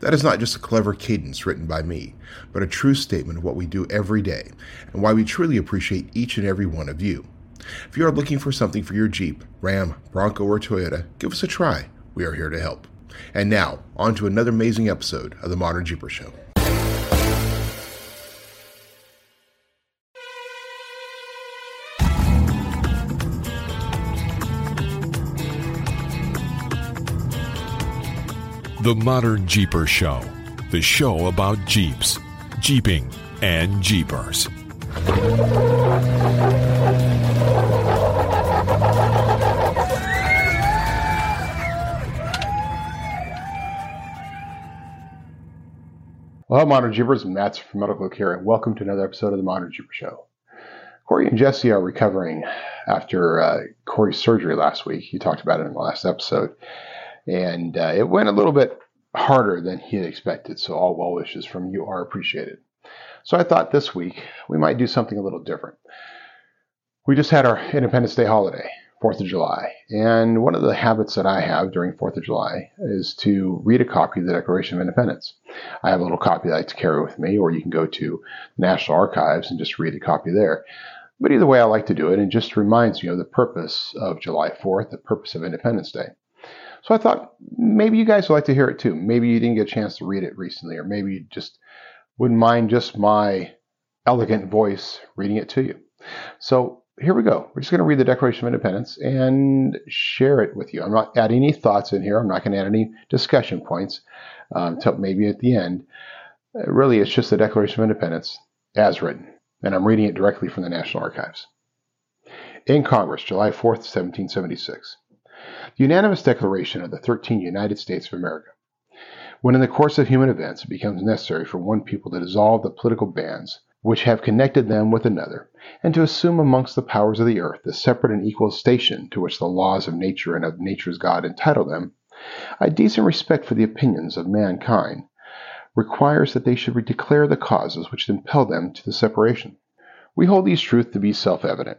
That is not just a clever cadence written by me, but a true statement of what we do every day and why we truly appreciate each and every one of you. If you are looking for something for your Jeep, Ram, Bronco, or Toyota, give us a try. We are here to help. And now, on to another amazing episode of the Modern Jeeper Show. The Modern Jeeper Show, the show about Jeeps, Jeeping, and Jeepers. Well, Modern Jeepers, Matson from MetalCloak, and welcome to another episode of the Modern Jeeper Show. Corey and Jesse are recovering after uh, Corey's surgery last week. He talked about it in the last episode, and uh, it went a little bit harder than he had expected. So all well wishes from you are appreciated. So I thought this week we might do something a little different. We just had our Independence Day holiday, 4th of July, and one of the habits that I have during 4th of July is to read a copy of the Declaration of Independence. I have a little copy that I like to carry with me, or you can go to National Archives and just read a copy there. But either way, I like to do it, and just reminds me of the purpose of July 4th, the purpose of Independence Day. So I thought maybe you guys would like to hear it too. Maybe you didn't get a chance to read it recently, or maybe you just wouldn't mind just my elegant voice reading it to you. So here we go. We're just going to read the Declaration of Independence and share it with you. I'm not adding any thoughts in here. I'm not going to add any discussion points um, maybe at the end. Uh, really, it's just the Declaration of Independence as written, and I'm reading it directly from the National Archives. In Congress, July 4th, 1776. The unanimous declaration of the 13 United States of America. When in the course of human events it becomes necessary for one people to dissolve the political bands which have connected them with another, and to assume amongst the powers of the earth the separate and equal station to which the laws of nature and of nature's God entitle them, a decent respect for the opinions of mankind requires that they should declare the causes which impel them to the separation. We hold these truths to be self evident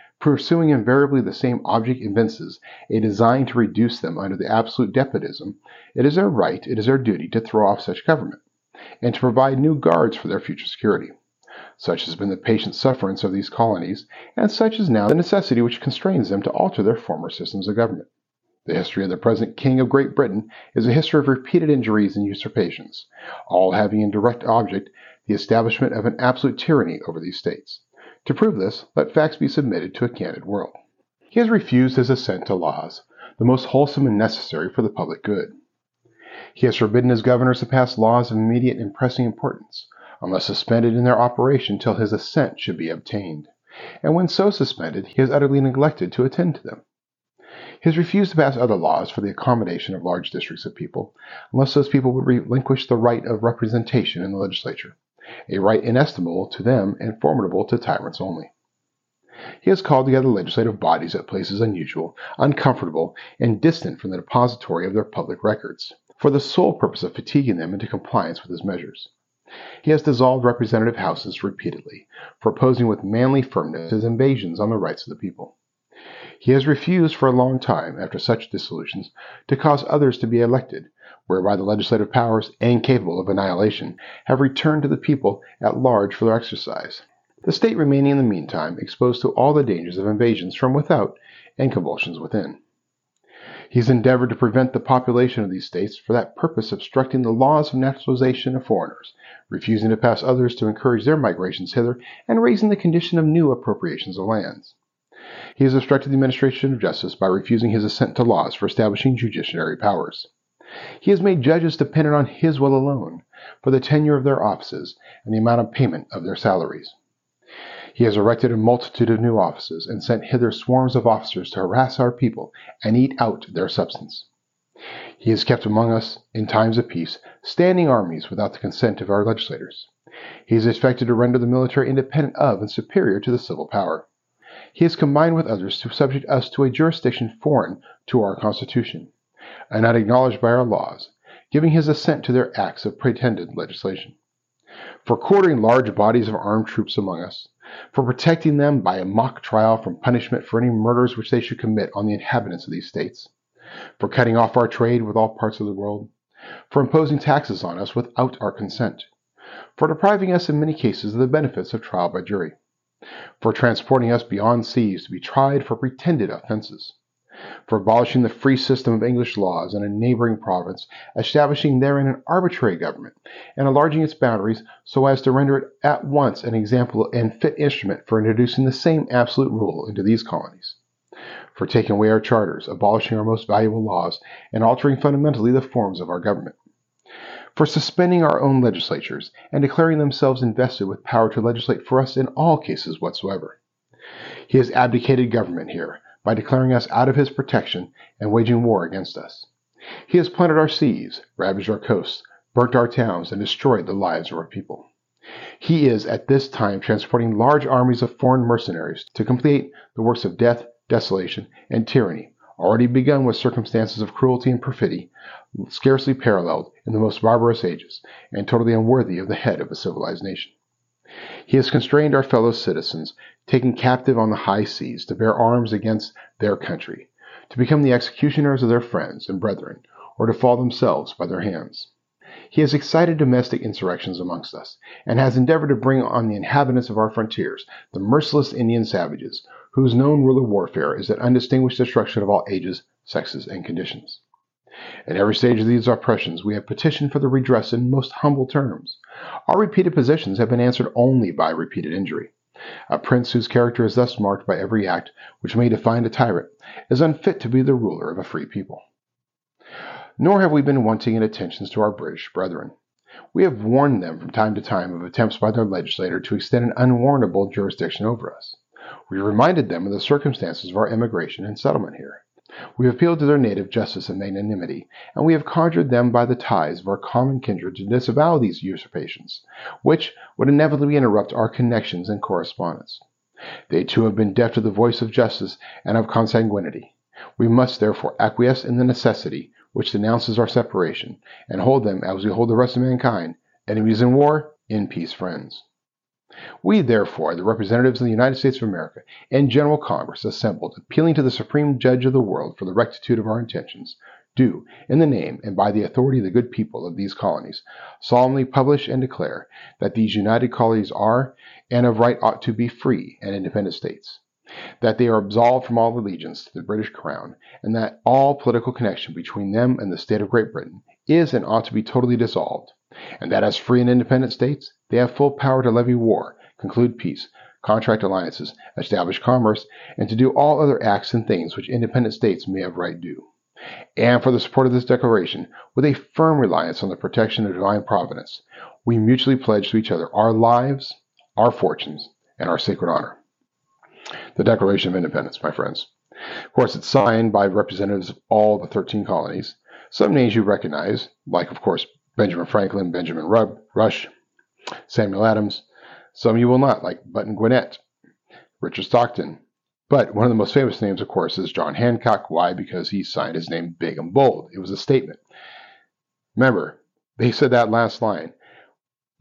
pursuing invariably the same object evinces a design to reduce them under the absolute despotism, it is their right, it is their duty to throw off such government, and to provide new guards for their future security. Such has been the patient sufferance of these colonies, and such is now the necessity which constrains them to alter their former systems of government. The history of the present King of Great Britain is a history of repeated injuries and usurpations, all having in direct object the establishment of an absolute tyranny over these states. To prove this, let facts be submitted to a candid world. He has refused his assent to laws, the most wholesome and necessary for the public good. He has forbidden his governors to pass laws of immediate and pressing importance, unless suspended in their operation till his assent should be obtained. And when so suspended, he has utterly neglected to attend to them. He has refused to pass other laws for the accommodation of large districts of people, unless those people would relinquish the right of representation in the legislature a right inestimable to them and formidable to tyrants only. He has called together legislative bodies at places unusual, uncomfortable, and distant from the depository of their public records, for the sole purpose of fatiguing them into compliance with his measures. He has dissolved representative houses repeatedly, for opposing with manly firmness his invasions on the rights of the people. He has refused for a long time, after such dissolutions, to cause others to be elected, whereby the legislative powers, incapable of annihilation, have returned to the people at large for their exercise. The state remaining in the meantime exposed to all the dangers of invasions from without and convulsions within. He has endeavored to prevent the population of these states for that purpose obstructing the laws of naturalization of foreigners, refusing to pass others to encourage their migrations hither, and raising the condition of new appropriations of lands. He has obstructed the administration of justice by refusing his assent to laws for establishing judiciary powers. He has made judges dependent on his will alone for the tenure of their offices and the amount of payment of their salaries. He has erected a multitude of new offices and sent hither swarms of officers to harass our people and eat out their substance. He has kept among us, in times of peace, standing armies without the consent of our legislators. He has expected to render the military independent of and superior to the civil power. He has combined with others to subject us to a jurisdiction foreign to our Constitution, and not acknowledged by our laws, giving his assent to their acts of pretended legislation. For quartering large bodies of armed troops among us, for protecting them by a mock trial from punishment for any murders which they should commit on the inhabitants of these states, for cutting off our trade with all parts of the world, for imposing taxes on us without our consent, for depriving us in many cases of the benefits of trial by jury for transporting us beyond seas to be tried for pretended offenses, for abolishing the free system of English laws in a neighboring province, establishing therein an arbitrary government, and enlarging its boundaries so as to render it at once an example and fit instrument for introducing the same absolute rule into these colonies, for taking away our charters, abolishing our most valuable laws, and altering fundamentally the forms of our government for suspending our own legislatures and declaring themselves invested with power to legislate for us in all cases whatsoever. He has abdicated government here by declaring us out of his protection and waging war against us. He has plundered our seas, ravaged our coasts, burnt our towns, and destroyed the lives of our people. He is at this time transporting large armies of foreign mercenaries to complete the works of death, desolation, and tyranny already begun with circumstances of cruelty and perfidy scarcely paralleled in the most barbarous ages, and totally unworthy of the head of a civilized nation. He has constrained our fellow citizens, taken captive on the high seas, to bear arms against their country, to become the executioners of their friends and brethren, or to fall themselves by their hands. He has excited domestic insurrections amongst us, and has endeavored to bring on the inhabitants of our frontiers the merciless Indian savages, whose known rule of warfare is that undistinguished destruction of all ages, sexes, and conditions. At every stage of these oppressions, we have petitioned for the redress in most humble terms. Our repeated petitions have been answered only by repeated injury. A prince whose character is thus marked by every act which may define a tyrant is unfit to be the ruler of a free people. Nor have we been wanting in attentions to our British brethren. We have warned them from time to time of attempts by their legislator to extend an unwarrantable jurisdiction over us. We reminded them of the circumstances of our emigration and settlement here. We have appealed to their native justice and magnanimity, and we have conjured them by the ties of our common kindred to disavow these usurpations, which would inevitably interrupt our connections and correspondence. They too have been deaf to the voice of justice and of consanguinity. We must therefore acquiesce in the necessity which denounces our separation, and hold them as we hold the rest of mankind, enemies in war, in peace friends. We, therefore, the representatives of the United States of America and General Congress assembled, appealing to the Supreme Judge of the world for the rectitude of our intentions, do, in the name and by the authority of the good people of these colonies, solemnly publish and declare that these united colonies are, and of right ought to be, free and independent states; that they are absolved from all allegiance to the British Crown, and that all political connection between them and the state of Great Britain is and ought to be totally dissolved and that as free and independent states they have full power to levy war, conclude peace, contract alliances, establish commerce, and to do all other acts and things which independent states may have right do. And for the support of this declaration, with a firm reliance on the protection of divine providence, we mutually pledge to each other our lives, our fortunes, and our sacred honor. The Declaration of Independence, my friends. Of course, it's signed by representatives of all the 13 colonies. Some names you recognize, like, of course, Benjamin Franklin, Benjamin Rush, Samuel Adams. Some you will not, like Button Gwinnett, Richard Stockton. But one of the most famous names, of course, is John Hancock. Why? Because he signed his name big and bold. It was a statement. Remember, they said that last line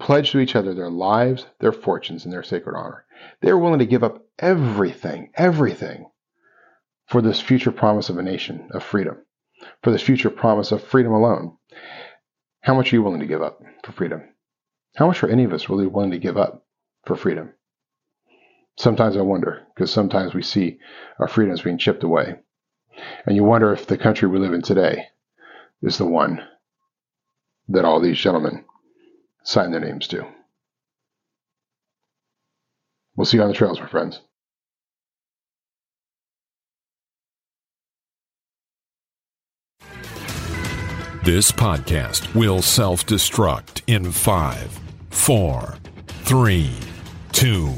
pledge to each other their lives, their fortunes, and their sacred honor. They were willing to give up everything, everything, for this future promise of a nation of freedom, for this future promise of freedom alone. How much are you willing to give up for freedom? How much are any of us really willing to give up for freedom? Sometimes I wonder, because sometimes we see our freedoms being chipped away. And you wonder if the country we live in today is the one that all these gentlemen signed their names to. We'll see you on the trails, my friends. This podcast will self destruct in five, four, three, two,